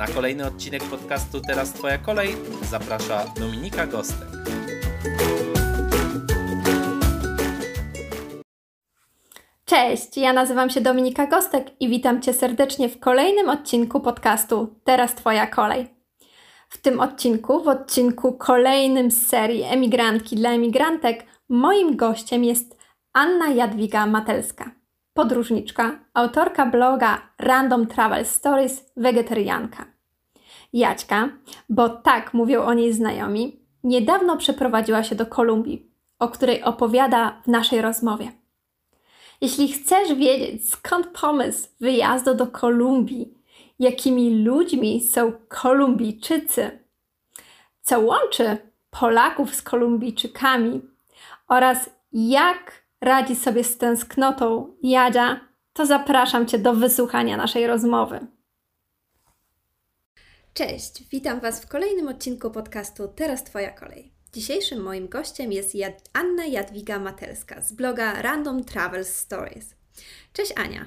Na kolejny odcinek podcastu Teraz Twoja kolej zaprasza Dominika Gostek. Cześć, ja nazywam się Dominika Gostek i witam Cię serdecznie w kolejnym odcinku podcastu Teraz Twoja kolej. W tym odcinku, w odcinku kolejnym z serii Emigrantki dla emigrantek, moim gościem jest Anna Jadwiga Matelska, podróżniczka, autorka bloga Random Travel Stories, wegetarianka. Jaćka, bo tak mówią o niej znajomi, niedawno przeprowadziła się do Kolumbii, o której opowiada w naszej rozmowie. Jeśli chcesz wiedzieć, skąd pomysł wyjazdu do Kolumbii, jakimi ludźmi są Kolumbijczycy, co łączy Polaków z Kolumbijczykami oraz jak radzi sobie z tęsknotą Jadzia, to zapraszam Cię do wysłuchania naszej rozmowy. Cześć, witam Was w kolejnym odcinku podcastu Teraz Twoja kolej. Dzisiejszym moim gościem jest Jad Anna Jadwiga Matelska z bloga Random Travel Stories. Cześć Ania.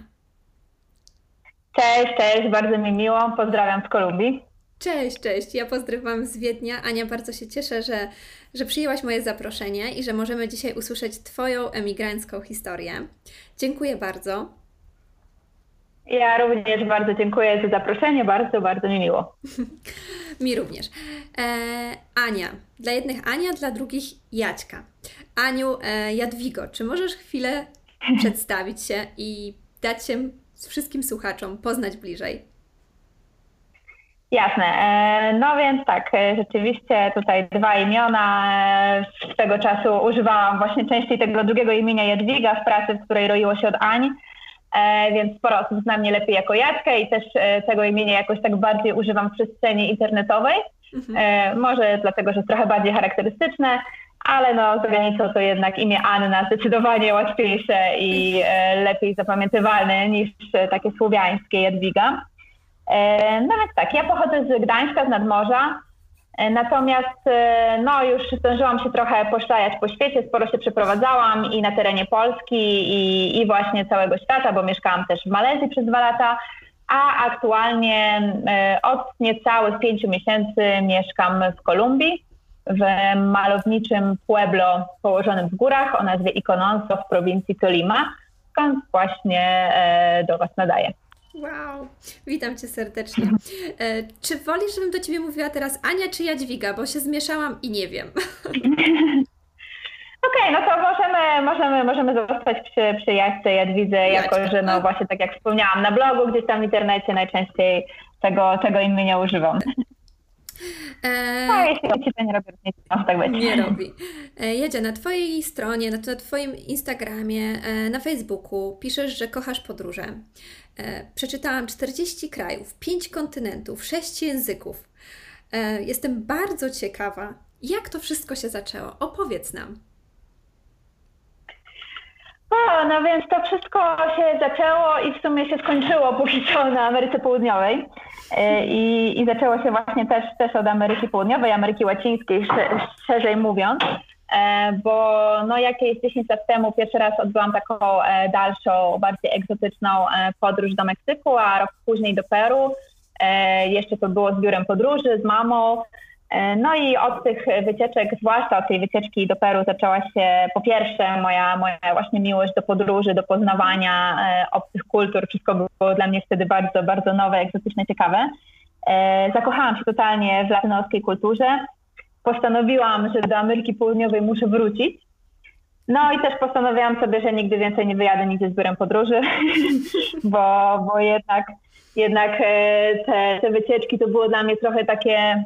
Cześć, cześć, bardzo mi miło. Pozdrawiam z Kolumbii. Cześć, cześć. Ja pozdrawiam z Wiednia. Ania, bardzo się cieszę, że, że przyjęłaś moje zaproszenie i że możemy dzisiaj usłyszeć Twoją emigrancką historię. Dziękuję bardzo. Ja również bardzo dziękuję za zaproszenie, bardzo, bardzo mi miło. mi również. E, Ania, dla jednych Ania, dla drugich Jaćka. Aniu, e, Jadwigo, czy możesz chwilę przedstawić się i dać się wszystkim słuchaczom poznać bliżej? Jasne. E, no więc tak, e, rzeczywiście tutaj dwa imiona. Z tego czasu używałam właśnie częściej tego drugiego imienia Jadwiga w pracy, w której roiło się od Ani, e, więc sporo osób zna mnie lepiej jako Jackę i też tego imienia jakoś tak bardziej używam w przestrzeni internetowej. Mhm. Może dlatego, że jest trochę bardziej charakterystyczne, ale no za granicą to jednak imię Anna zdecydowanie łatwiejsze i lepiej zapamiętywalne niż takie słowiańskie Jadwiga. E, no więc tak, ja pochodzę z Gdańska, z nadmorza, e, natomiast e, no już zdążyłam się trochę poszlajać po świecie, sporo się przeprowadzałam i na terenie Polski i, i właśnie całego świata, bo mieszkałam też w Malezji przez dwa lata, a aktualnie od niecałych pięciu miesięcy mieszkam w Kolumbii, w malowniczym Pueblo położonym w górach o nazwie Icononso w prowincji Tolima, skąd właśnie do Was nadaję. Wow, witam Cię serdecznie. E, czy wolisz, żebym do Ciebie mówiła teraz Ania czy Jadwiga, bo się zmieszałam i nie wiem. Okej, okay, no to możemy, możemy, możemy zostać przy, przy Jadwidze, jako że no właśnie tak jak wspomniałam na blogu, gdzieś tam w internecie najczęściej tego, tego imienia używam. E... No, jeśli ci to nie robi różnicy, tak. Nie robi. Jedzie na Twojej stronie, na, na Twoim Instagramie, e, na Facebooku piszesz, że kochasz podróże. E, przeczytałam 40 krajów, 5 kontynentów, 6 języków. E, jestem bardzo ciekawa, jak to wszystko się zaczęło. Opowiedz nam. O, no więc to wszystko się zaczęło i w sumie się skończyło póki co na Ameryce Południowej. E, I, i zaczęło się właśnie też, też od Ameryki Południowej, Ameryki Łacińskiej, szerzej mówiąc. E, bo no jakieś 10 lat temu pierwszy raz odbyłam taką e, dalszą, bardziej egzotyczną podróż do Meksyku, a rok później do Peru. Jeszcze to było z biurem podróży, z mamą. No i od tych wycieczek, zwłaszcza od tej wycieczki do Peru zaczęła się po pierwsze moja, moja właśnie miłość do podróży, do poznawania obcych kultur. Wszystko było dla mnie wtedy bardzo, bardzo nowe, egzotyczne, ciekawe. Zakochałam się totalnie w latynoskiej kulturze postanowiłam, że do Ameryki Południowej muszę wrócić. No i też postanowiłam sobie, że nigdy więcej nie wyjadę nigdzie z biurem podróży, bo, bo jednak, jednak e, te, te wycieczki to było dla mnie trochę takie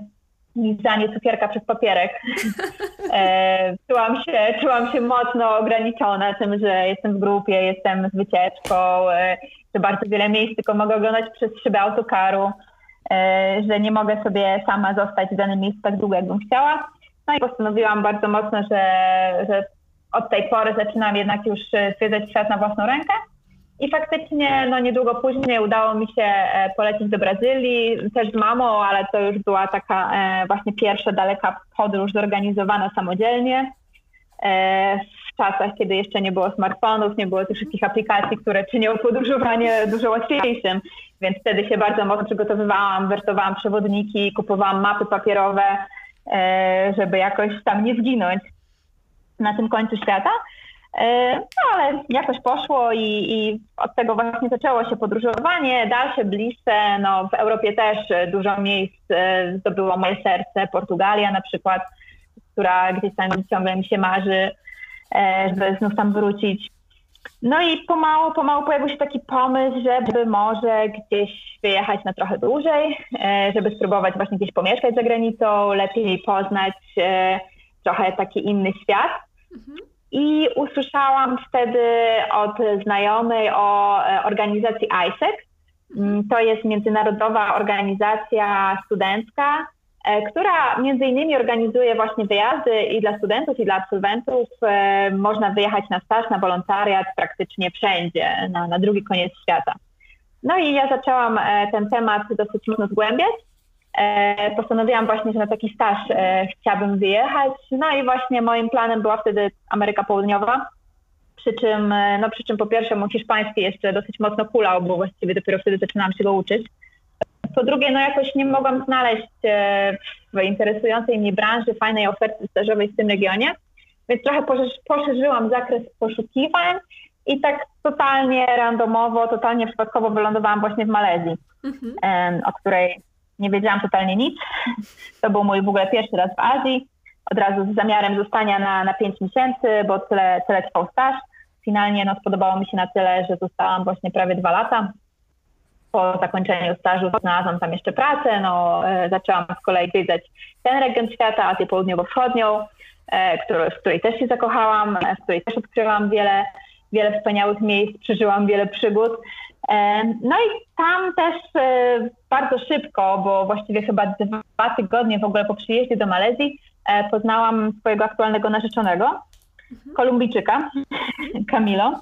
lizanie cukierka przez papierek. E, czułam, się, czułam się mocno ograniczona tym, że jestem w grupie, jestem z wycieczką, e, że bardzo wiele miejsc tylko mogę oglądać przez szybę autokaru. E, że nie mogę sobie sama zostać w danym miejscu tak długo, jakbym chciała. No i postanowiłam bardzo mocno, że, że od tej pory zaczynam jednak już zwiedzać świat na własną rękę. I faktycznie no niedługo później udało mi się e, polecieć do Brazylii, też z mamą, ale to już była taka e, właśnie pierwsza daleka podróż zorganizowana samodzielnie. E, w czasach, kiedy jeszcze nie było smartfonów, nie było tych wszystkich aplikacji, które czynią podróżowanie dużo łatwiejszym, więc wtedy się bardzo mocno przygotowywałam, wertowałam przewodniki, kupowałam mapy papierowe, żeby jakoś tam nie zginąć na tym końcu świata. E, no ale jakoś poszło i, i, od tego właśnie zaczęło się podróżowanie, dalsze, bliższe. No, w Europie też dużo miejsc e, zdobyło moje serce. Portugalia na przykład, która gdzieś tam ciągle mi się marzy, e, żeby znów tam wrócić. No i pomału, pomału pojawił się taki pomysł, żeby może gdzieś wyjechać na trochę dłużej, żeby spróbować właśnie gdzieś pomieszkać za granicą, lepiej poznać trochę taki inny świat. Mhm. I usłyszałam wtedy od znajomej o e, organizacji ISEC. Mm, to jest międzynarodowa organizacja studencka, e, która między innymi organizuje właśnie wyjazdy i dla studentów, i dla absolwentów. E, można wyjechać na staż, na wolontariat praktycznie wszędzie, na, na drugi koniec świata. No i ja zaczęłam ten temat dosyć mocno zgłębiać postanowiłam właśnie, że na taki staż e, chciałabym wyjechać. No i właśnie moim planem była wtedy Ameryka Południowa. Przy czym, e, no przy czym po pierwsze mój hiszpański jeszcze dosyć mocno kulał, bo właściwie dopiero wtedy zaczynałam się go uczyć. Po drugie, no jakoś nie mogłam znaleźć w interesującej mnie branży fajnej oferty stażowej w tym regionie, więc trochę poszerzyłam zakres poszukiwań i tak totalnie randomowo, totalnie przypadkowo wylądowałam właśnie w Malezji, mhm. o której nie wiedziałam totalnie nic. To był mój w ogóle pierwszy raz w Azji. Od razu z zamiarem zostania na, na 5 miesięcy, bo tyle, tyle trwał staż. Finalnie no, spodobało mi się na tyle, że zostałam właśnie prawie dwa lata. Po zakończeniu stażu znalazłam tam jeszcze pracę, no, e, zaczęłam z kolei zwiedzać ten region świata, Azję Południowo-Wschodnią, e, który, w której też się zakochałam, e, w której też odkryłam wiele, wiele wspaniałych miejsc, przeżyłam wiele przygód. No i tam też e, bardzo szybko, bo właściwie chyba dwa tygodnie w ogóle po przyjeździe do Malezji, e, poznałam swojego aktualnego narzeczonego, mhm. Kolumbijczyka, Camilo,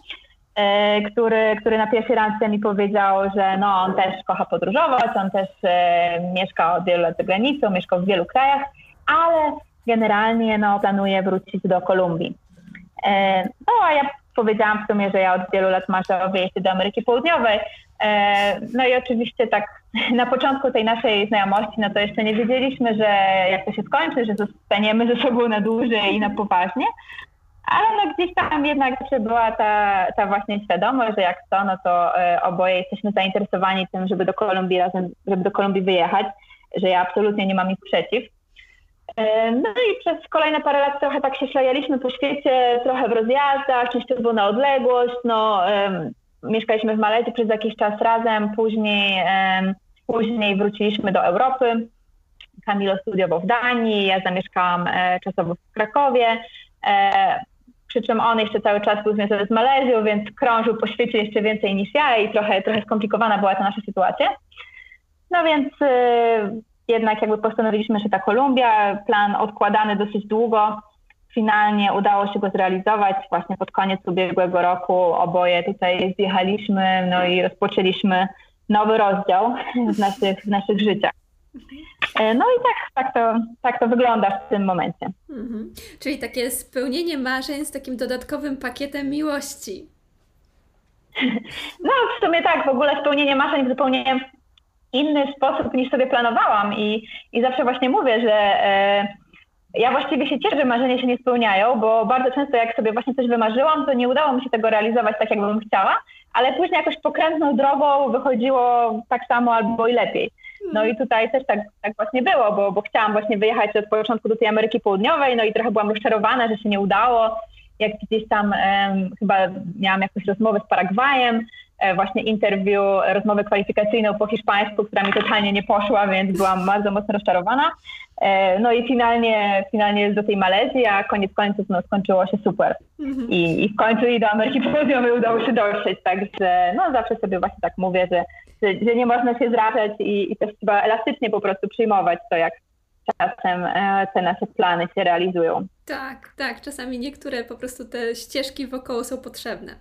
e, który, który na pierwszy randce mi powiedział, że no, on też kocha podróżować, on też mieszka od wielu lat za granicą, mieszka w wielu krajach, ale generalnie no, planuje wrócić do Kolumbii. No a ja powiedziałam w sumie, że ja od wielu lat marzę o wyjeździe do Ameryki Południowej. E, no i oczywiście tak na początku tej naszej znajomości, no to jeszcze nie wiedzieliśmy, że jak to się skończy, że zostaniemy ze sobą na dłużej i na poważnie. Ale no gdzieś tam jednak była ta, ta właśnie świadomość, że jak to, no to e, oboje jesteśmy zainteresowani tym, żeby do Kolumbii razem, żeby do Kolumbii wyjechać, że ja absolutnie nie mam nic przeciw. No i przez kolejne parę lat trochę tak się szlajaliśmy po świecie, trochę w rozjazdach, częściowo na odległość. No, um, mieszkaliśmy w Malezji przez jakiś czas razem, później, um, później wróciliśmy do Europy. Kamilo studiował w Danii, ja zamieszkałam e, czasowo w Krakowie. E, przy czym on jeszcze cały czas był związany z Malezją, więc krążył po świecie jeszcze więcej niż ja i trochę, trochę skomplikowana była ta nasza sytuacja. No więc e, jednak jakby postanowiliśmy, że ta Kolumbia, plan odkładany dosyć długo, finalnie udało się go zrealizować właśnie pod koniec ubiegłego roku. Oboje tutaj zjechaliśmy, no i rozpoczęliśmy nowy rozdział w naszych, w naszych życiach. E, no i tak, tak, to, tak to wygląda w tym momencie. Mhm. Czyli takie spełnienie marzeń z takim dodatkowym pakietem miłości. No w sumie tak, w ogóle spełnienie marzeń zupełnie inny sposób niż sobie planowałam i, i zawsze właśnie mówię, że e, ja właściwie się cieszę, że marzenia się nie spełniają, bo bardzo często jak sobie właśnie coś wymarzyłam, to nie udało mi się tego realizować tak, jakbym chciała, ale później jakoś pokrętną drogą wychodziło tak samo albo i lepiej. No i tutaj też tak, tak właśnie było, bo, bo chciałam właśnie wyjechać od początku do tej Ameryki Południowej, no i trochę byłam rozczarowana, że się nie udało. Jak gdzieś tam um, chyba miałam jakąś rozmowę z Paragwajem, właśnie interwiu, rozmowę kwalifikacyjną po hiszpańsku, która mi totalnie nie poszła, więc byłam bardzo mocno rozczarowana. E, no i finalnie, finalnie do tej Malezji, a koniec końców no, skończyło się super. Mhm. I, I w końcu i do Ameryki Południowej udało się dotrzeć, także no zawsze sobie właśnie tak mówię, że, że, że nie można się zrażać i, i też trzeba elastycznie po prostu przyjmować to, jak, czasem e, te nasze plany się realizują. Tak, tak. Czasami niektóre po prostu te ścieżki wokoło są potrzebne.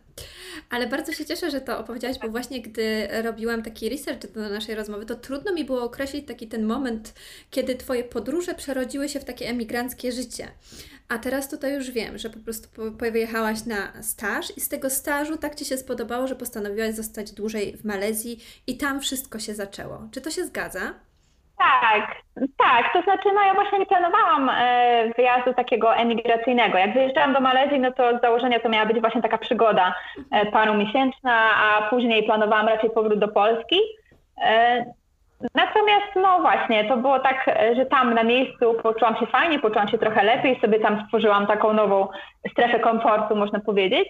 Ale bardzo się cieszę, że to opowiedziałaś, bo właśnie gdy robiłam taki research do naszej rozmowy, to trudno mi było określić taki ten moment, kiedy Twoje podróże przerodziły się w takie emigranckie życie. A teraz tutaj już wiem, że po prostu pojechałaś na staż i z tego stażu tak Ci się spodobało, że postanowiłaś zostać dłużej w Malezji i tam wszystko się zaczęło. Czy to się zgadza? Tak, tak. To znaczy, no ja właśnie nie planowałam e, wyjazdu takiego emigracyjnego. Jak wyjeżdżałam do Malezji, no to z założenia to miała być właśnie taka przygoda e, parumiesięczna, a później planowałam raczej powrót do Polski. E, natomiast no właśnie, to było tak, że tam na miejscu poczułam się fajnie, poczułam się trochę lepiej, sobie tam stworzyłam taką nową strefę komfortu, można powiedzieć.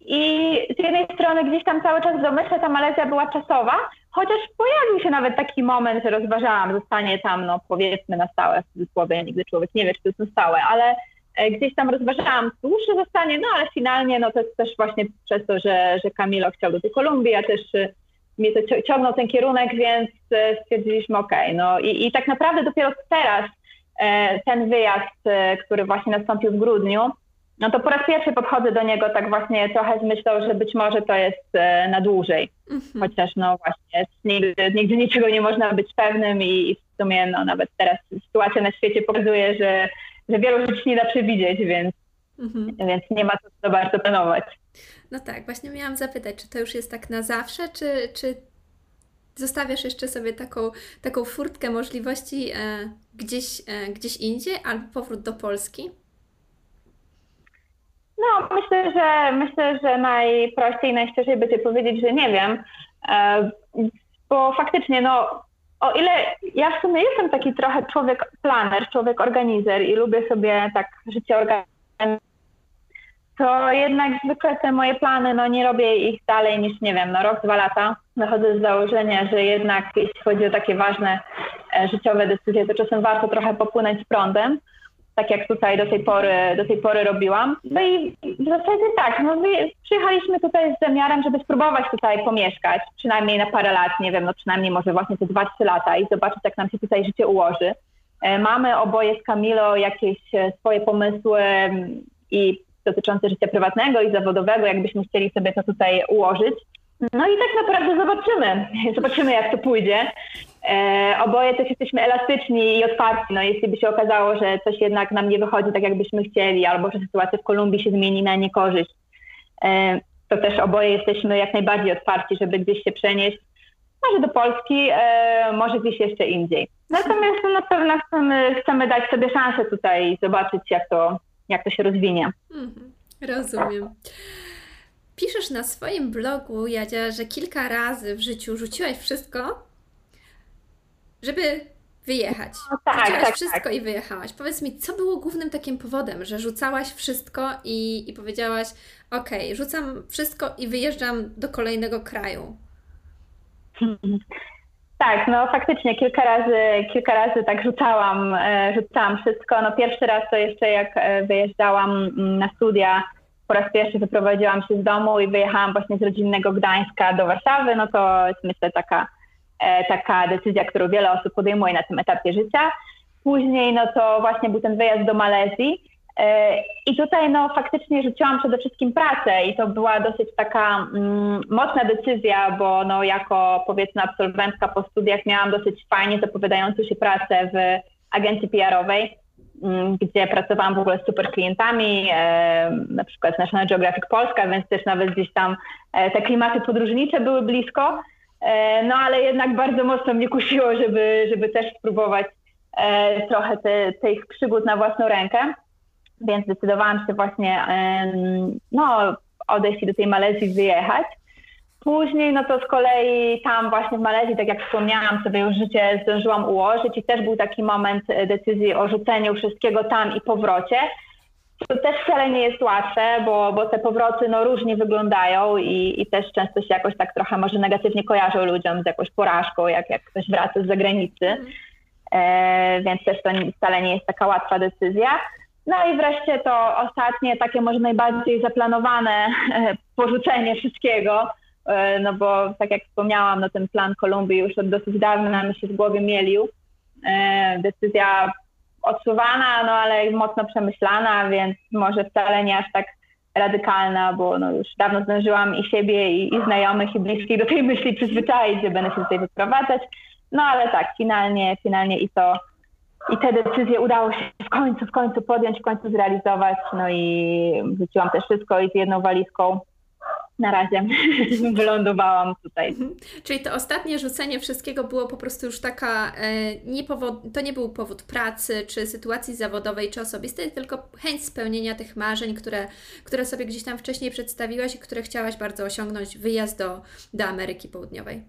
I z jednej strony gdzieś tam cały czas w domyśle ta Malezja była czasowa, chociaż pojawił się nawet taki moment, że rozważałam zostanie tam, no powiedzmy na stałe, w cudzysłowie, nigdy człowiek nie wie, czy to jest na stałe, ale e, gdzieś tam rozważałam dłuższe zostanie, no ale finalnie no to jest też właśnie przez to, że, że Camilo chciał do tej Kolumbii, ja też e, mnie to ciągnął ten kierunek, więc e, stwierdziliśmy okej, okay, no i, i tak naprawdę dopiero teraz ten wyjazd, który właśnie nastąpił w grudniu, no to po raz pierwszy podchodzę do niego tak właśnie trochę z myślą, że być może to jest e, na dłużej. Mhm. Chociaż no właśnie nigdy, nigdy niczego nie można być pewnym i, i w sumie no nawet teraz sytuacja na świecie pokazuje, że, że wielu rzeczy nie da przewidzieć, więc, mhm. więc nie ma co bardzo planować. No tak, właśnie miałam zapytać, czy to już jest tak na zawsze, czy, czy zostawiasz jeszcze sobie taką, taką furtkę możliwości e, gdzieś, e, gdzieś indziej albo powrót do Polski? No, myślę, że myślę, że najprościej, najszczerzej będzie powiedzieć, że nie wiem, e, bo faktycznie, no, o ile ja w sumie jestem taki trochę człowiek planer, człowiek organizer i lubię sobie tak życie organizować, to jednak zwykle te moje plany, no nie robię ich dalej niż, nie wiem, no rok, dwa lata. Wychodzę z założenia, że jednak jeśli chodzi o takie ważne e, życiowe decyzje, to czasem warto trochę popłynąć prądem tak jak tutaj do tej pory, do tej pory robiłam. No i w zasadzie tak, no przyjechaliśmy tutaj z zamiarem, żeby spróbować tutaj pomieszkać, przynajmniej na parę lat, nie wiem, no przynajmniej może właśnie te 2-3 lata i zobaczyć, jak nam się tutaj życie ułoży. E, mamy oboje z Kamilo jakieś e, swoje pomysły mm, i dotyczące życia prywatnego i zawodowego, jakbyśmy chcieli sobie to tutaj ułożyć. No i tak naprawdę zobaczymy. Zobaczymy, jak to pójdzie. E, oboje też jesteśmy elastyczni i otwarci. No, jeśli by się okazało, że coś jednak nam nie wychodzi tak, jakbyśmy chcieli, albo że sytuacja w Kolumbii się zmieni na niekorzyść, e, to też oboje jesteśmy jak najbardziej otwarci, żeby gdzieś się przenieść. Może do Polski, e, może gdzieś jeszcze indziej. Natomiast na pewno chcemy, chcemy dać sobie szansę tutaj i zobaczyć, jak to, jak to się rozwinie. Mhm, rozumiem. Piszesz na swoim blogu, Jadzia, że kilka razy w życiu rzuciłaś wszystko, żeby wyjechać. No, tak, tak, wszystko tak. i wyjechałaś. Powiedz mi, co było głównym takim powodem, że rzucałaś wszystko i, i powiedziałaś, ok, rzucam wszystko i wyjeżdżam do kolejnego kraju? Tak, no faktycznie kilka razy, kilka razy tak rzucałam, e, rzucałam wszystko. No pierwszy raz to jeszcze jak e, wyjeżdżałam mm, na studia po raz pierwszy wyprowadziłam się z domu i wyjechałam właśnie z rodzinnego Gdańska do Warszawy, no to jest myślę taka, taka decyzja, którą wiele osób podejmuje na tym etapie życia. Później no to właśnie był ten wyjazd do Malezji e, i tutaj no faktycznie rzuciłam przede wszystkim pracę i to była dosyć taka mm, mocna decyzja, bo no jako powiedzmy absolwentka po studiach miałam dosyć fajnie zapowiadającą się pracę w agencji PR-owej Mm, gdzie pracowałam w ogóle z super klientami, e, na przykład National Geographic Polska, więc też nawet gdzieś tam e, te klimaty podróżnicze były blisko. E, no ale jednak bardzo mocno mnie kusiło, żeby, żeby też spróbować trochę te, tych przygód na własną rękę. Więc zdecydowałam się właśnie no, odejść i do tej Malezji wyjechać. Później, no to z kolei tam właśnie w Malezji, tak jak wspomniałam, sobie już życie zdążyłam ułożyć i też był taki moment e, decyzji o rzuceniu wszystkiego tam i powrocie. To też wcale nie jest łatwe, bo, bo te powroty no, różnie wyglądają i, i też często się jakoś tak trochę może negatywnie kojarzą ludziom z jakąś porażką, jak, jak ktoś wraca z zagranicy. Mm. E, więc też to wcale nie jest taka łatwa decyzja. No i wreszcie to ostatnie, takie może najbardziej zaplanowane e, porzucenie wszystkiego, E, no bo tak jak wspomniałam, no ten plan Kolumbii już od dosyć dawna mi się w głowie mielił. Decyzja odsuwana, no ale mocno przemyślana, więc może wcale nie aż tak radykalna, bo no już dawno zdążyłam i siebie, i, i znajomych, i bliskich do tej myśli przyzwyczaić, że będę się tutaj wyprowadzać. No ale tak, finalnie, finalnie i to, i te decyzje udało się w końcu, w końcu podjąć, w końcu zrealizować. No i wróciłam też wszystko i z jedną walizką na razie wylądowałam tutaj. Mhm. Czyli to ostatnie rzucenie wszystkiego było po prostu już taka, e, nie powod, to nie był powód pracy, czy sytuacji zawodowej, czy osobistej, tylko chęć spełnienia tych marzeń, które, które sobie gdzieś tam wcześniej przedstawiłaś i które chciałaś bardzo osiągnąć, wyjazd do, do Ameryki Południowej.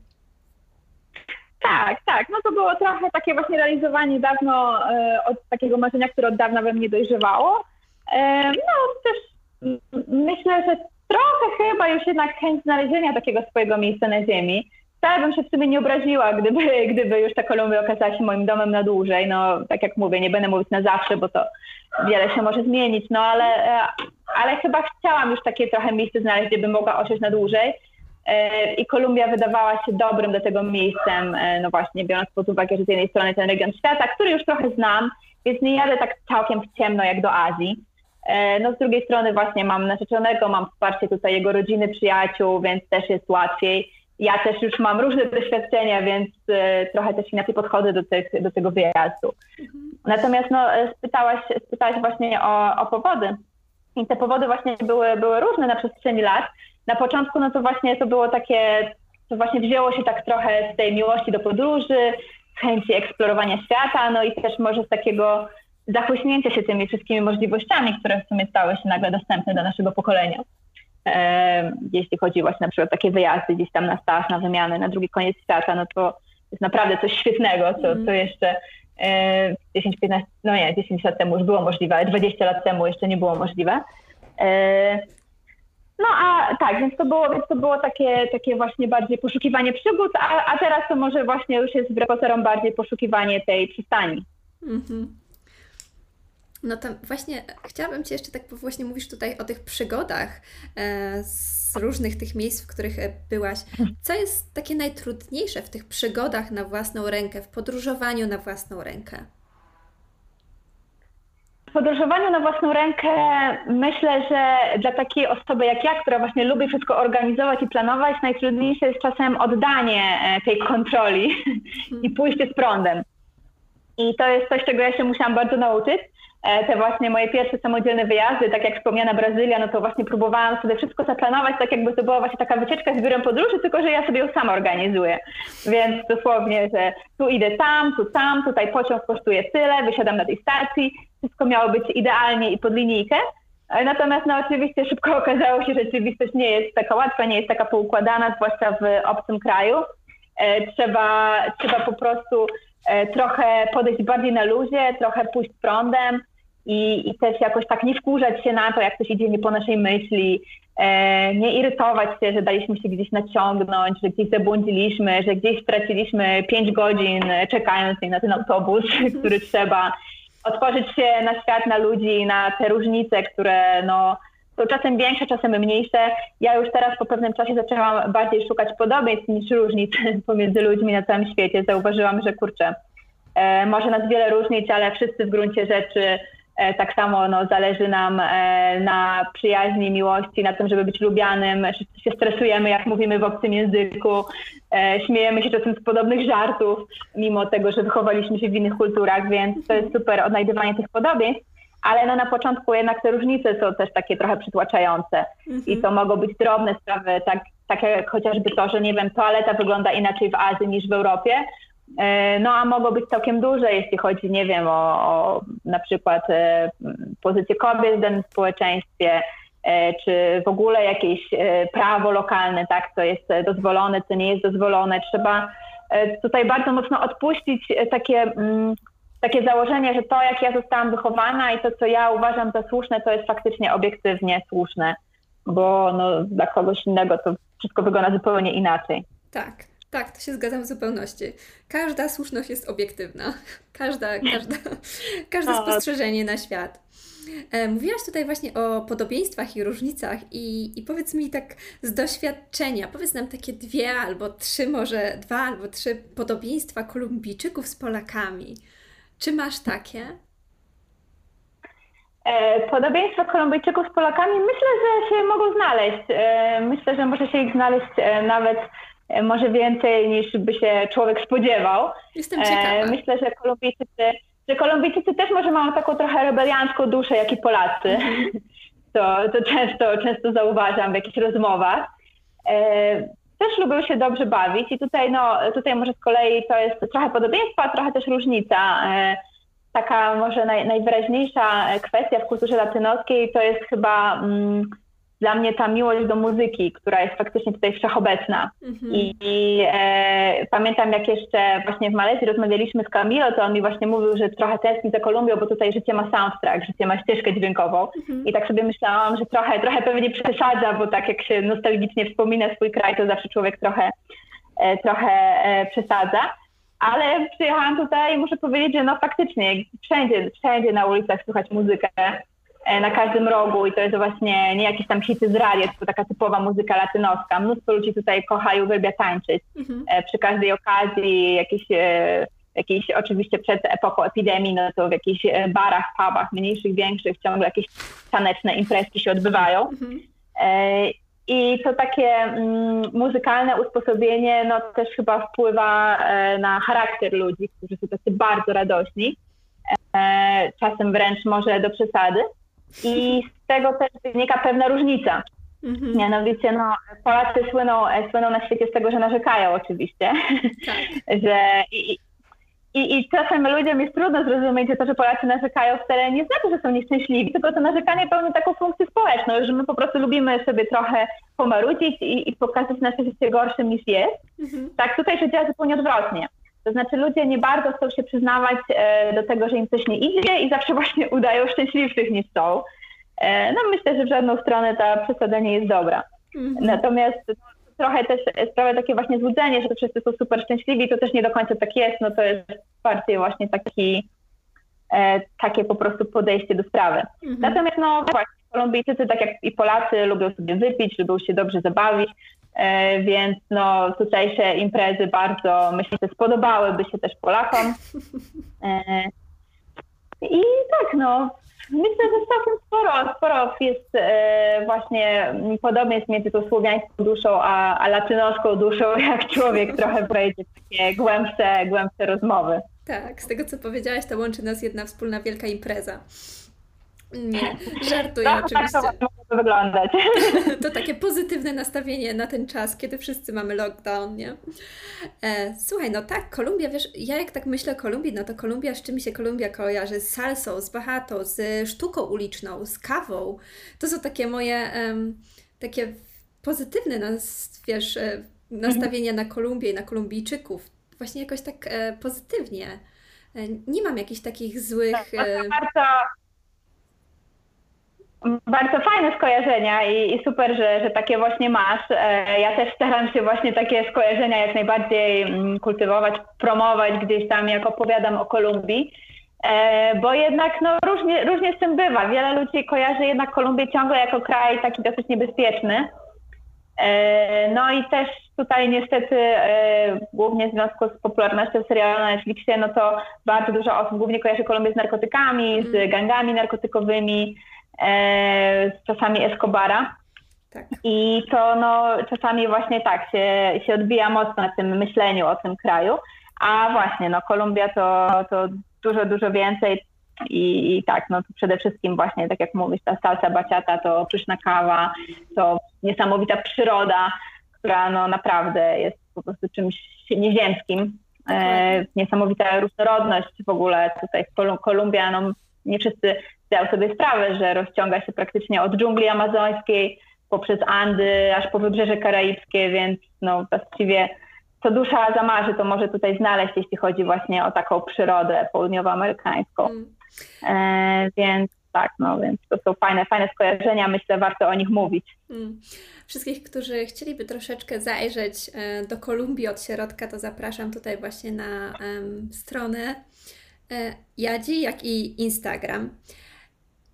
Tak, tak. No to było trochę takie właśnie realizowanie dawno e, od takiego marzenia, które od dawna we mnie dojrzewało. E, no też myślę, że trochę chyba już jednak chęć znalezienia takiego swojego miejsca na ziemi. Wcale bym się w sumie nie obraziła, gdyby, gdyby już ta Kolumbia okazała się moim domem na dłużej. No, tak jak mówię, nie będę mówić na zawsze, bo to wiele się może zmienić, no ale, ale chyba chciałam już takie trochę miejsce znaleźć, gdzie bym mogła osiąść na dłużej. E, I Kolumbia wydawała się dobrym do tego miejscem, e, no właśnie, biorąc pod uwagę, że z jednej strony ten region świata, który już trochę znam, więc nie jadę tak całkiem w ciemno jak do Azji. E, no z drugiej strony właśnie mam narzeczonego, mam wsparcie tutaj jego rodziny, przyjaciół, więc też jest łatwiej. Ja też już mam różne doświadczenia, więc e, trochę też inaczej podchodzę do, tych, do tego wyjazdu. Mhm. Natomiast no, e, spytałaś, spytałaś właśnie o, o powody. I te powody właśnie były, były różne na przestrzeni lat. Na początku no to właśnie to było takie, to właśnie wzięło się tak trochę z tej miłości do podróży, z chęci eksplorowania świata, no i też może z takiego zachłyśnięcie się tymi wszystkimi możliwościami, które w sumie stały się nagle dostępne dla naszego pokolenia. Jeśli chodzi właśnie na przykład takie wyjazdy gdzieś tam na staż, na wymiany, na drugi koniec świata, no to jest naprawdę coś świetnego, co, co mhm. jeszcze e, 10-15, no nie, 10 lat temu już było możliwe, ale 20 lat temu jeszcze nie było możliwe. No a tak, więc to było, więc to było takie, takie właśnie bardziej poszukiwanie przygód, a, a teraz to może właśnie już jest wbrew pozorom bardziej poszukiwanie tej przystani. Mhm. No to właśnie chciałabym Cię jeszcze tak, bo właśnie mówisz tutaj o tych przygodach e, z różnych tych miejsc, w których e, byłaś. Co jest takie najtrudniejsze w tych przygodach na własną rękę, w podróżowaniu na własną rękę? Podróżowaniu na własną rękę myślę, że dla takiej osoby jak ja, która właśnie lubi wszystko organizować i planować, najtrudniejsze jest czasem oddanie e, tej kontroli i pójście z prądem. I to jest coś, czego ja się musiałam bardzo nauczyć te właśnie moje pierwsze samodzielne wyjazdy, tak jak wspomniana Brazylia, no to właśnie próbowałam sobie wszystko zaplanować, tak jakby to była właśnie taka wycieczka z biurem podróży, tylko że ja sobie ją sama organizuję. Więc dosłownie, że tu idę tam, tu tam, tutaj pociąg kosztuje tyle, wysiadam na tej stacji, wszystko miało być idealnie i pod linijkę. E, natomiast no oczywiście szybko okazało się, że rzeczywistość nie jest taka łatwa, nie jest taka poukładana, zwłaszcza w obcym kraju. E, trzeba, trzeba po prostu trochę podejść bardziej na luzie, trochę pójść prądem, i, i też jakoś tak nie wkurzać się na to, jak coś idzie nie po naszej myśli, e, nie irytować się, że daliśmy się gdzieś naciągnąć, że gdzieś zabłądziliśmy, że gdzieś straciliśmy pięć godzin czekając na ten autobus, który trzeba. Otworzyć się na świat, na ludzi, na te różnice, które no, są czasem większe, czasem mniejsze. Ja już teraz po pewnym czasie zaczęłam bardziej szukać podobieństw niż różnic pomiędzy ludźmi na całym świecie. Zauważyłam, że kurczę, e, może nas wiele różnić, ale wszyscy w gruncie rzeczy E, tak samo no, zależy nam e, na przyjaźni, miłości, na tym, żeby być lubianym. Wszyscy się stresujemy, jak mówimy w obcym języku. E, śmiejemy się czasem z podobnych żartów, mimo tego, że wychowaliśmy się w innych kulturach, więc to jest super odnajdywanie tych podobieństw. Ale no, na początku jednak te różnice są też takie trochę przytłaczające. I to mhm. mogą być drobne sprawy, tak, tak jak chociażby to, że nie wiem, toaleta wygląda inaczej w Azji niż w Europie, E, no a mogło być całkiem duże, jeśli chodzi, nie wiem, o, o na przykład e, pozycję kobiet w danym społeczeństwie, e, czy w ogóle jakieś prawo lokalne, tak, co jest dozwolone, co nie jest dozwolone. Trzeba tutaj bardzo mocno odpuścić takie, mm, takie założenie, że to, jak ja zostałam wychowana i to, co ja uważam za słuszne, to jest faktycznie obiektywnie słuszne, bo no, dla kogoś innego to wszystko wygląda zupełnie inaczej. Tak. Tak, to się zgadzam w zupełności. Każda słuszność jest obiektywna. Każda, każda, każde spostrzeżenie na świat. E, mówiłaś tutaj właśnie o podobieństwach i różnicach i, i powiedz mi tak z doświadczenia, powiedz nam takie dwie albo trzy, może dwa albo trzy podobieństwa Kolumbijczyków z Polakami. Czy masz takie? E, podobieństwa Kolumbijczyków z Polakami myślę, że się mogą znaleźć. E, myślę, że może się ich znaleźć nawet może więcej niż by się człowiek spodziewał. Jestem ciekawa. Myślę, że Kolumbijczycy że Kolumbijczycy też może mają taką trochę rebeliancką duszę, jak i Polacy. To, to często, często zauważam w jakichś rozmowach. E, też lubią się dobrze bawić i tutaj, no, tutaj może z kolei to jest trochę podobieństwo, a trochę też różnica. E, taka może naj, najwyraźniejsza kwestia w kulturze latynoskiej to jest chyba... Mm, dla mnie ta miłość do muzyki, która jest faktycznie tutaj wszechobecna. Mhm. I, i e, pamiętam, jak jeszcze właśnie w Malezji rozmawialiśmy z Camilo, to on mi właśnie mówił, że trochę tęskni za Kolumbią, bo tutaj życie ma soundtrack, życie ma ścieżkę dźwiękową. Mhm. I tak sobie myślałam, że trochę, trochę pewnie przesadza, bo tak jak się nostalgicznie wspomina swój kraj, to zawsze człowiek trochę, e, trochę e, przesadza. Ale przyjechałam tutaj i muszę powiedzieć, że no faktycznie wszędzie, wszędzie na ulicach słychać muzykę na każdym rogu i to jest właśnie nie jakieś tam hity z radia, tylko taka typowa muzyka latynoska. Mnóstwo ludzi tutaj kocha i uwielbia tańczyć. Mhm. E, przy każdej okazji jakieś, e, jakieś, oczywiście przed epoką epidemii, no to w jakichś barach, pubach, mniejszych, większych, ciągle jakieś taneczne imprezki się odbywają. Mhm. I to takie mm, muzykalne usposobienie no, też chyba wpływa na charakter ludzi, którzy są tacy bardzo radośni, czasem wręcz może do przesady. I z tego też wynika pewna różnica. Mhm. Mianowicie no, Polacy słyną, słyną na świecie z tego, że narzekają oczywiście. Tak. że i, i, I czasem ludziom jest trudno zrozumieć, że to, że Polacy narzekają wcale nie znaczy, że są nieszczęśliwi, tylko to narzekanie pełni taką funkcję społeczną, że my po prostu lubimy sobie trochę pomarudzić i, i pokazać nasze życie gorszym niż jest. Mhm. Tak, tutaj się działa zupełnie odwrotnie. To znaczy ludzie nie bardzo chcą się przyznawać e, do tego, że im coś nie idzie i zawsze właśnie udają szczęśliwszych niż są. E, no myślę, że w żadną stronę ta przesada nie jest dobra. Mhm. Natomiast trochę też sprawia takie właśnie złudzenie, że to wszyscy są super szczęśliwi, to też nie do końca tak jest, no to jest bardziej właśnie taki, e, takie po prostu podejście do sprawy. Mhm. Natomiast no właśnie, Kolumbijczycy, tak jak i Polacy, lubią sobie wypić, lubią się dobrze zabawić, więc no, tutejsze imprezy bardzo, myślę, że spodobałyby się też Polakom. E, I tak, no, myślę, że całkiem sporo, sporo jest e, właśnie podobieństw między tą słowiańską duszą a, a latynoską duszą, jak człowiek trochę wejdzie takie głębsze, głębsze rozmowy. Tak, z tego co powiedziałaś, to łączy nas jedna wspólna wielka impreza. Nie, żartuję tak, oczywiście. Tak to może wyglądać. To takie pozytywne nastawienie na ten czas, kiedy wszyscy mamy lockdown, nie? E, słuchaj, no tak, Kolumbia, wiesz, ja jak tak myślę o Kolumbii, no to Kolumbia, z czym mi się Kolumbia kojarzy? Z salsą, z bachatą, z sztuką uliczną, z kawą. To są takie moje, takie pozytywne, nas, wiesz, e, nastawienia na Kolumbię i na Kolumbijczyków. Właśnie jakoś tak e, pozytywnie. Nie mam jakichś takich złych... Tak, bardzo bardzo fajne skojarzenia i, i, super, że, że takie właśnie masz. E, ja też staram się właśnie takie skojarzenia jak najbardziej mm, kultywować, promować gdzieś tam, jak opowiadam o Kolumbii. E, bo jednak no, różnie, różnie z tym bywa. Wiele ludzi kojarzy jednak Kolumbię ciągle jako kraj taki dosyć niebezpieczny. E, no i też tutaj niestety, głównie w związku z popularnością serialu na Netflixie, no to bardzo dużo osób głównie kojarzy Kolumbię z narkotykami, z mm. gangami narkotykowymi, z czasami Escobara. Tak. I to no, czasami właśnie tak się, się odbija mocno na tym myśleniu o tym kraju. A właśnie, no Kolumbia to, to dużo, dużo więcej. I, I, tak, no przede wszystkim właśnie, tak jak mówisz, ta salsa baciata, to pyszna kawa, to niesamowita przyroda, która no naprawdę jest po prostu czymś nieziemskim. E, niesamowita różnorodność w ogóle tutaj w Kolumbia, no nie wszyscy zdają sobie sprawę, że rozciąga się praktycznie od dżungli amazońskiej poprzez Andy, aż po wybrzeże karaibskie, więc no właściwie co dusza zamarzy, to może tutaj znaleźć, jeśli chodzi właśnie o taką przyrodę południowoamerykańską. Mm. E, więc tak, no więc to są fajne, fajne skojarzenia, myślę, warto o nich mówić. Mm. Wszystkich, którzy chcieliby troszeczkę zajrzeć e, do Kolumbii od środka, to zapraszam tutaj właśnie na um, stronę e, Jadzi, jak i Instagram.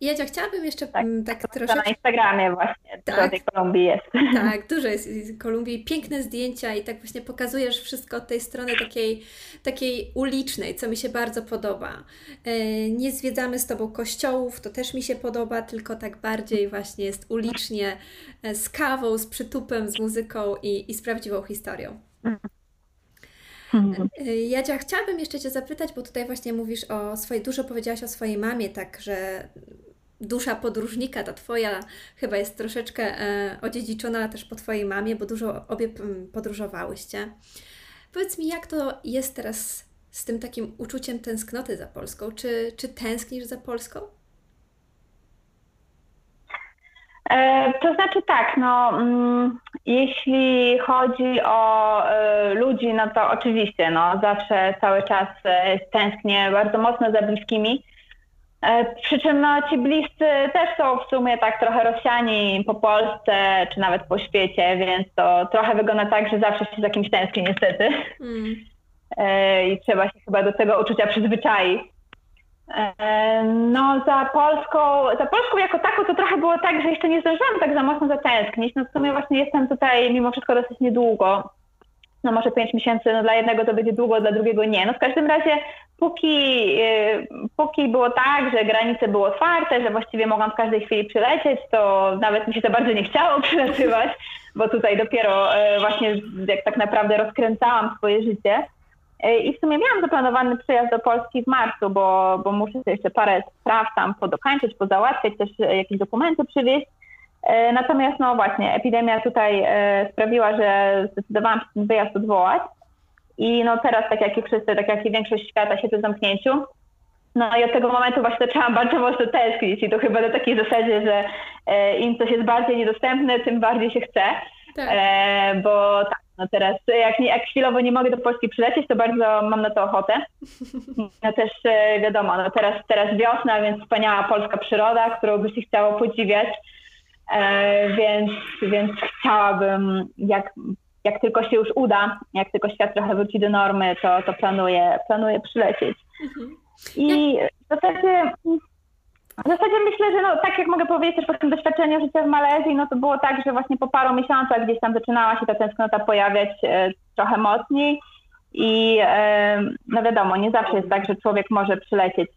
Jadzia, chciałabym jeszcze tak, mm, tak troszeczkę... Na Instagramie właśnie, tak, tej Kolumbii jest. Tak, dużo jest Kolumbii, piękne zdjęcia i tak właśnie pokazujesz wszystko od tej strony takiej, takiej ulicznej, co mi się bardzo podoba. E, nie zwiedzamy z Tobą kościołów, to też mi się podoba, tylko tak bardziej właśnie jest ulicznie, e, z kawą, z przytupem, z muzyką i, i z prawdziwą historią. Mhm. E, Jadzia, chciałabym jeszcze Cię zapytać, bo tutaj właśnie mówisz o swojej, dużo powiedziałaś o swojej mamie, tak, że dusza podróżnika, ta Twoja chyba jest troszeczkę e, odziedziczona też po Twojej mamie, bo dużo obie podróżowałyście. Powiedz mi, jak to jest teraz z tym takim uczuciem tęsknoty za Polską? Czy, czy tęsknisz za Polską? E, to znaczy tak, no, mm, jeśli chodzi o e, ludzi, no to oczywiście, no, zawsze cały czas e, tęsknię bardzo mocno za bliskimi. E, przy czym no, ci bliscy też są w sumie tak trochę rozsiani po Polsce, czy nawet po świecie, więc to trochę wygląda tak, że zawsze się za kimś tęskni niestety. Mm. E, I trzeba się chyba do tego uczucia przyzwyczaić. E, no za Polską, za Polską jako taką to trochę było tak, że jeszcze nie zdążyłam tak za mocno zatęsknić. No w sumie właśnie jestem tutaj mimo wszystko dosyć niedługo. No może pięć miesięcy, no dla jednego to będzie długo, dla drugiego nie. No w każdym razie póki, y, póki było tak, że granice były otwarte, że właściwie mogłam w każdej chwili przylecieć, to nawet mi się to bardzo nie chciało przylatywać, bo tutaj dopiero y, właśnie jak tak naprawdę rozkręcałam swoje życie. Y, I w sumie miałam zaplanowany przyjazd do Polski w marcu, bo, bo muszę jeszcze parę spraw tam podokańczyć, pozałatwiać, też jakieś dokumenty przywieźć. Natomiast no właśnie, epidemia tutaj sprawiła, że zdecydowałam się ten wyjazd odwołać. I no teraz, tak jak i wszyscy, tak jak i większość świata siedzę w zamknięciu. No i od tego momentu właśnie zaczęłam bardzo mocno tęsknić i to chyba na takiej zasadzie, że e, im coś jest bardziej niedostępne, tym bardziej się chce. Tak. E, bo tak, no teraz jak, nie, jak chwilowo nie mogę do Polski przylecieć, to bardzo mam na to ochotę. No też e, wiadomo, no teraz, teraz wiosna, więc wspaniała polska przyroda, którą by się chciało podziwiać. E, więc, więc chciałabym, jak jak tylko się już uda, jak tylko świat trochę wróci do normy, to, to planuję, planuję przylecieć. Mhm. I w zasadzie, w zasadzie myślę, że no, tak jak mogę powiedzieć też po tym doświadczeniu życia w Malezji, no to było tak, że właśnie po paru miesiącach gdzieś tam zaczynała się ta tęsknota pojawiać e, trochę mocniej i e, no wiadomo, nie zawsze jest tak, że człowiek może przylecieć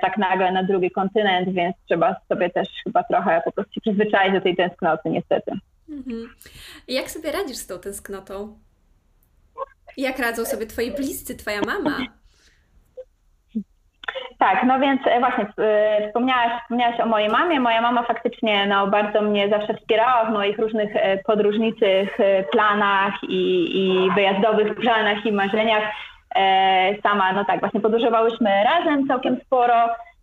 tak nagle na drugi kontynent, więc trzeba sobie też chyba trochę po prostu przyzwyczaić do tej tęsknoty niestety. Mhm. Jak sobie radzisz z tą tęsknotą? Jak radzą sobie Twoi bliscy, Twoja mama? Tak, no więc e, właśnie e, wspomniałaś, wspomniałaś o mojej mamie. Moja mama faktycznie no, bardzo mnie zawsze wspierała w moich różnych e, podróżniczych planach i, i wyjazdowych planach i marzeniach. Sama, no tak, właśnie podróżowałyśmy razem całkiem sporo.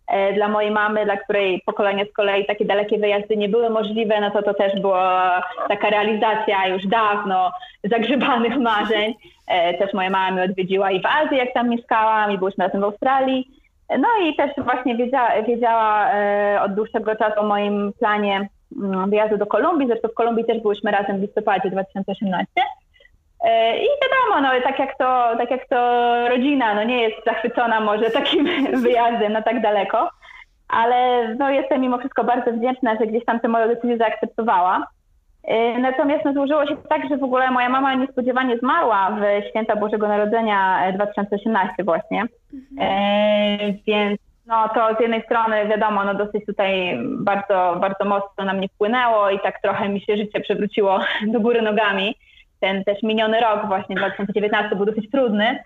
E, dla mojej mamy, dla której pokolenia z kolei takie dalekie wyjazdy nie były możliwe, no to to też była taka realizacja już dawno zagrzebanych marzeń. E, też moja mama mnie odwiedziła i w Azji, jak tam mieszkałam, i byłyśmy razem w Australii. No i też właśnie wiedziała, wiedziała e, od dłuższego czasu o moim planie mm, wyjazdu do Kolumbii. Zresztą w Kolumbii też byłyśmy razem w listopadzie 2018. E, I wiadomo, no, tak, jak to, tak jak to rodzina no, nie jest zachwycona może takim wyjazdem na tak daleko, ale no, jestem mimo wszystko bardzo wdzięczna, że gdzieś tam tę moją decyzję zaakceptowała. E, natomiast no, złożyło się tak, że w ogóle moja mama niespodziewanie zmarła w święta Bożego Narodzenia 2018 e, właśnie. Mhm. E, więc no to z jednej strony wiadomo, no dosyć tutaj bardzo, bardzo mocno na mnie wpłynęło i tak trochę mi się życie przewróciło do góry nogami ten też miniony rok właśnie 2019 był dosyć trudny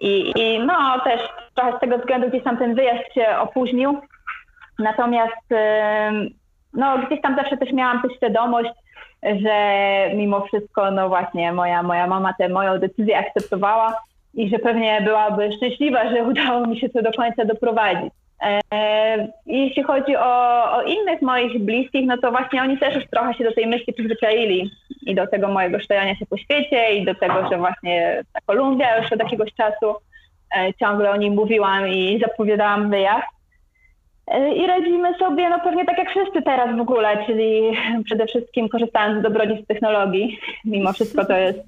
i, i no też trochę z tego względu gdzieś tam ten wyjazd się opóźnił. Natomiast no gdzieś tam zawsze też miałam też świadomość, że mimo wszystko no właśnie moja, moja mama tę moją decyzję akceptowała i że pewnie byłaby szczęśliwa, że udało mi się to do końca doprowadzić. Jeśli chodzi o, o, innych moich bliskich, no to właśnie oni też już trochę się do tej myśli przyzwyczaili i do tego mojego sztojania się po świecie i do tego, że właśnie ta Kolumbia już od jakiegoś czasu e, ciągle o niej mówiłam i zapowiadałam wyjazd. E, I radzimy sobie, no pewnie tak jak wszyscy teraz w ogóle, czyli przede wszystkim korzystając z dobrodziejstw technologii. Mimo wszystko to jest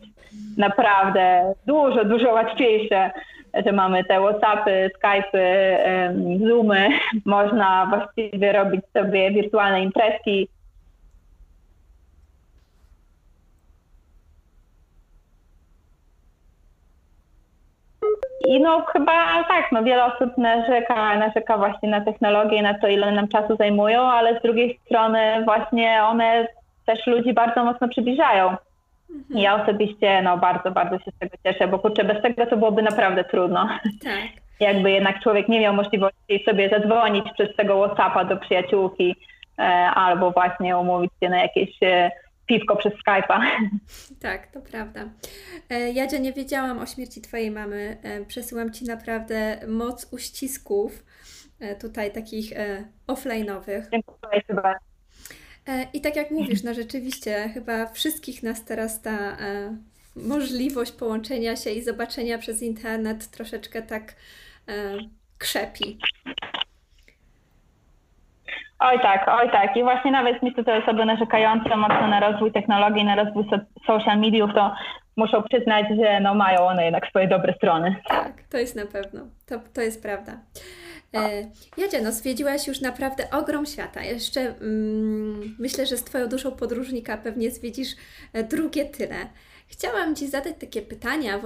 naprawdę dużo, dużo łatwiejsze, że mamy te Whatsappy, Skype'y, Zoomy, można właściwie robić sobie wirtualne imprezki, I no chyba tak, no wiele osób narzeka, narzeka właśnie na technologię, na to, ile nam czasu zajmują, ale z drugiej strony właśnie one też ludzi bardzo mocno przybliżają. Mhm. Ja osobiście no bardzo, bardzo się z tego cieszę, bo kurczę, bez tego to byłoby naprawdę trudno. Tak. Jakby jednak człowiek nie miał możliwości sobie zadzwonić przez tego Whatsappa do przyjaciółki e, albo właśnie umówić się na jakieś e, piwko przez Skype'a. Tak, to prawda. E, Jadzia, nie wiedziałam o śmierci Twojej mamy. E, przesyłam Ci naprawdę moc uścisków, e, tutaj takich offline'owych. Dziękuję chyba. I tak jak mówisz, no rzeczywiście chyba wszystkich nas teraz ta możliwość połączenia się i zobaczenia przez internet troszeczkę tak krzepi. Oj tak, oj tak. I właśnie nawet myślę, że osoby narzekające mocno na rozwój technologii, na rozwój so social mediów, to muszą przyznać, że no mają one jednak swoje dobre strony. Tak, to jest na pewno. To, to jest prawda. E, Jadzia, no zwiedziłaś już naprawdę ogrom świata. Jeszcze mm, myślę, że z Twoją duszą podróżnika pewnie zwiedzisz e, drugie tyle. Chciałam Ci zadać takie pytania,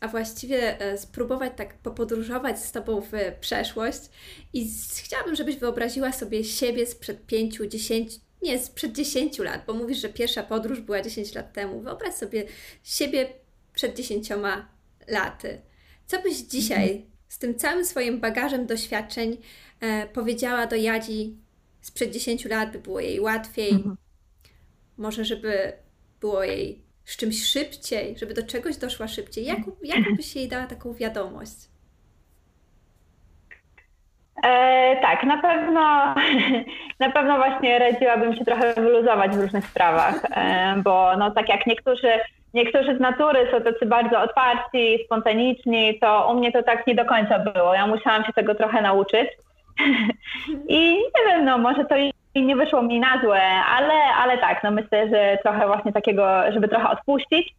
a właściwie e, spróbować tak popodróżować z Tobą w przeszłość i chciałabym, żebyś wyobraziła sobie siebie sprzed 5, 10, nie, sprzed 10 lat, bo mówisz, że pierwsza podróż była 10 lat temu. Wyobraź sobie siebie przed 10 laty. Co byś dzisiaj mhm. z tym całym swoim bagażem doświadczeń e, powiedziała do Jadzi sprzed 10 lat, by było jej łatwiej? Mhm. Może, żeby było jej z czymś szybciej, żeby do czegoś doszła szybciej? Jak, jak byś jej dała taką wiadomość? E, tak, na pewno, na pewno właśnie radziłabym się trochę wyluzować w różnych sprawach, e, bo no tak jak niektórzy, niektórzy z natury są tacy bardzo otwarci, spontaniczni, to u mnie to tak nie do końca było. Ja musiałam się tego trochę nauczyć. I nie wiem, no może to i nie wyszło mi na złe, ale, ale tak, no myślę, że trochę właśnie takiego, żeby trochę odpuścić,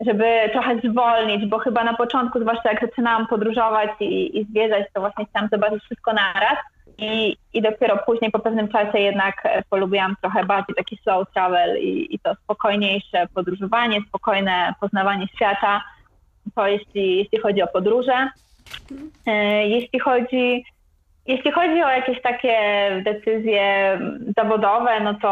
żeby trochę zwolnić, bo chyba na początku, zwłaszcza jak zaczynałam podróżować i, i zwiedzać, to właśnie chciałam zobaczyć wszystko naraz i, i dopiero później po pewnym czasie jednak polubiłam trochę bardziej taki slow travel i, i to spokojniejsze podróżowanie, spokojne poznawanie świata, to jeśli, jeśli chodzi o podróże. E, jeśli chodzi jeśli chodzi o jakieś takie decyzje zawodowe, no to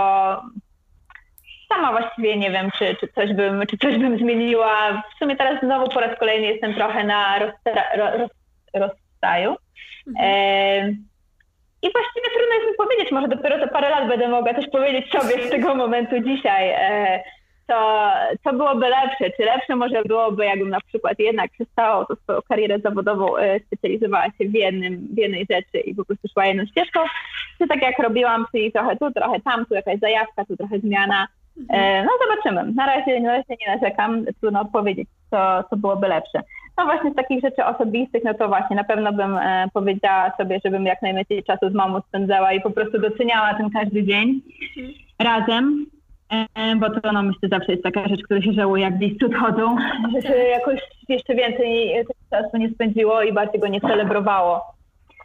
sama właściwie nie wiem, czy, czy, coś, bym, czy coś bym zmieniła. W sumie teraz znowu po raz kolejny jestem trochę na rozstaju. Mhm. E, I właściwie trudno jest mi powiedzieć, może dopiero za parę lat będę mogła coś powiedzieć sobie z tego momentu dzisiaj. E, to co byłoby lepsze? Czy lepsze może byłoby, jakbym na przykład jednak przestała tą swoją karierę zawodową, e, specjalizowała się w, jednym, w jednej rzeczy i po prostu szła jedną ścieżką? Czy tak jak robiłam, czyli trochę tu, trochę tam, tu jakaś zajawka, tu trochę zmiana? E, no zobaczymy. Na razie, na razie nie narzekam, trudno odpowiedzieć, co, co byłoby lepsze. No właśnie z takich rzeczy osobistych, no to właśnie na pewno bym e, powiedziała sobie, żebym jak najmniej czasu z mamą spędzała i po prostu doceniała ten każdy dzień mhm. razem. E, bo to no, myślę zawsze jest taka rzecz, która się żałuje, jak bliscy odchodzą, że się jakoś jeszcze więcej czasu nie spędziło i bardziej go nie celebrowało.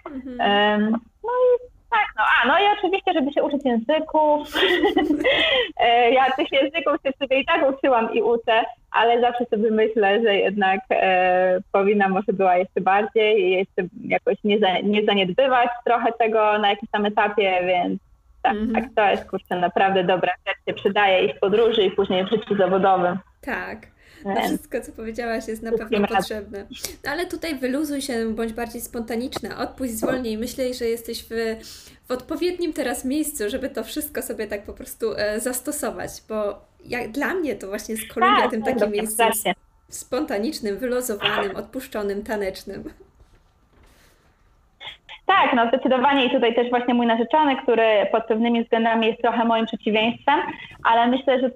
Mhm. No i tak, no a, no i oczywiście, żeby się uczyć języków. E, ja tych języków się sobie i tak uczyłam i uczę, ale zawsze sobie myślę, że jednak e, powinna może była jeszcze bardziej i jeszcze jakoś nie, za, nie zaniedbywać trochę tego na jakimś tam etapie, więc tak, mm -hmm. tak, to jest kurczę naprawdę dobra rzecz, się przydaje i w podróży i później w życiu zawodowym. Tak. No wszystko, co powiedziałaś, jest na pewno potrzebne. No ale tutaj wyluzuj się, bądź bardziej spontaniczna, odpuść zwolnij. Myślę, że jesteś w, w odpowiednim teraz miejscu, żeby to wszystko sobie tak po prostu e, zastosować, bo jak, dla mnie to właśnie jest Kolumbia tak, tym takim miejscem spontanicznym, wylozowanym, odpuszczonym, tanecznym. Tak, no zdecydowanie i tutaj też właśnie mój narzeczony, który pod pewnymi względami jest trochę moim przeciwieństwem, ale myślę, że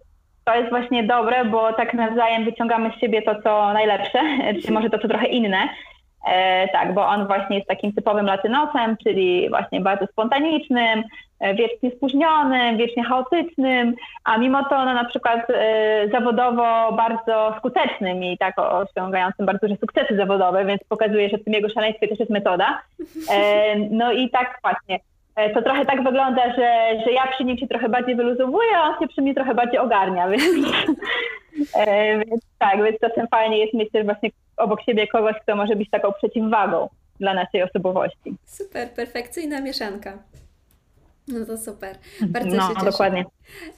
to jest właśnie dobre, bo tak nawzajem wyciągamy z siebie to, co najlepsze, czy może to, co trochę inne. E, tak, bo on właśnie jest takim typowym latynosem, czyli właśnie bardzo spontanicznym, wiecznie spóźnionym, wiecznie chaotycznym, a mimo to no, na przykład e, zawodowo bardzo skutecznym i tak osiągającym bardzo duże sukcesy zawodowe, więc pokazuje, że w tym jego szaleństwie też jest metoda. E, no i tak właśnie. E, to trochę tak wygląda, że, że ja przy nim się trochę bardziej wyluzowuję, a on się przy mnie trochę bardziej ogarnia, więc, e, więc tak, więc czasem fajnie jest mieć też właśnie obok siebie kogoś, kto może być taką przeciwwagą dla naszej osobowości. Super, perfekcyjna mieszanka. No to super. Bardzo no, się cieszę. dokładnie.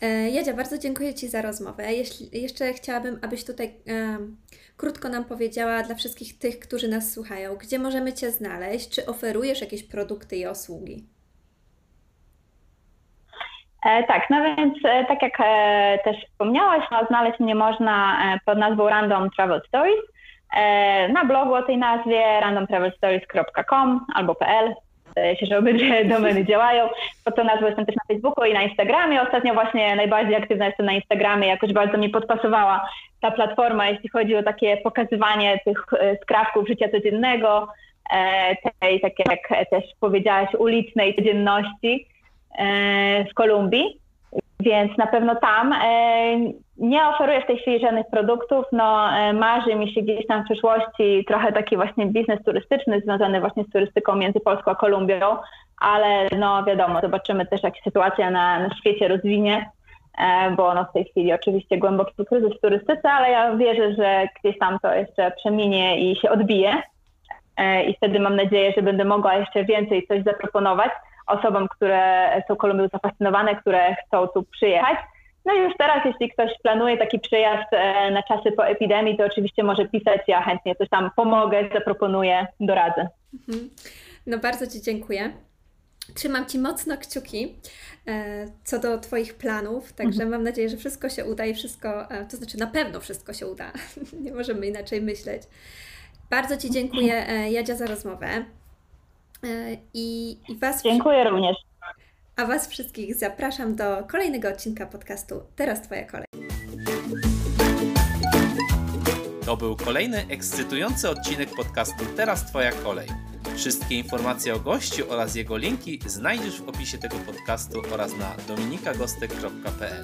E, Jadzia, bardzo dziękuję Ci za rozmowę. Jeśli, jeszcze chciałabym, abyś tutaj em, krótko nam powiedziała dla wszystkich tych, którzy nas słuchają, gdzie możemy Cię znaleźć, czy oferujesz jakieś produkty i usługi? E, tak, no więc e, tak jak e, też wspomniałaś, no, znaleźć mnie można e, pod nazwą Random Travel Stories. E, na blogu o tej nazwie randomtravelstories.com albo .pl. Zdaje się, że obydwie domeny działają. Pod tą nazwą jestem też na Facebooku i na Instagramie. Ostatnio właśnie najbardziej aktywna jestem na Instagramie. Jakoś bardzo mi podpasowała ta platforma, jeśli chodzi o takie pokazywanie tych e, skrawków życia codziennego, e, tej, tak jak też powiedziałaś, ulicznej codzienności e, w Kolumbii. Więc na pewno tam e, nie oferuję w tej chwili żadnych produktów. No, e, marzy mi się gdzieś tam w przyszłości trochę taki właśnie biznes turystyczny związany właśnie z turystyką między Polską a Kolumbią, ale no wiadomo, zobaczymy też jak się sytuacja na, na świecie rozwinie, e, bo no w tej chwili oczywiście głęboki kryzys w turystyce, ale ja wierzę, że gdzieś tam to jeszcze przeminie i się odbije i wtedy mam nadzieję, że będę mogła jeszcze więcej coś zaproponować osobom, które są Kolumbią zafascynowane, które chcą tu przyjechać. No i już teraz, jeśli ktoś planuje taki przyjazd e, na czasy po epidemii, to oczywiście może pisać, ja chętnie coś tam pomogę, zaproponuję, doradzę. Mhm. No bardzo Ci dziękuję. Trzymam Ci mocno kciuki e, co do Twoich planów, także mam nadzieję, że wszystko się uda i wszystko, e, to znaczy na pewno wszystko się uda. Nie możemy inaczej myśleć. Bardzo Ci dziękuję, Jadzia, za rozmowę. E, I, i was, Dziękuję również. a Was wszystkich zapraszam do kolejnego odcinka podcastu Teraz Twoja kolej. To był kolejny ekscytujący odcinek podcastu Teraz Twoja kolej. Wszystkie informacje o gościu oraz jego linki znajdziesz w opisie tego podcastu oraz na dominikagostek.pl.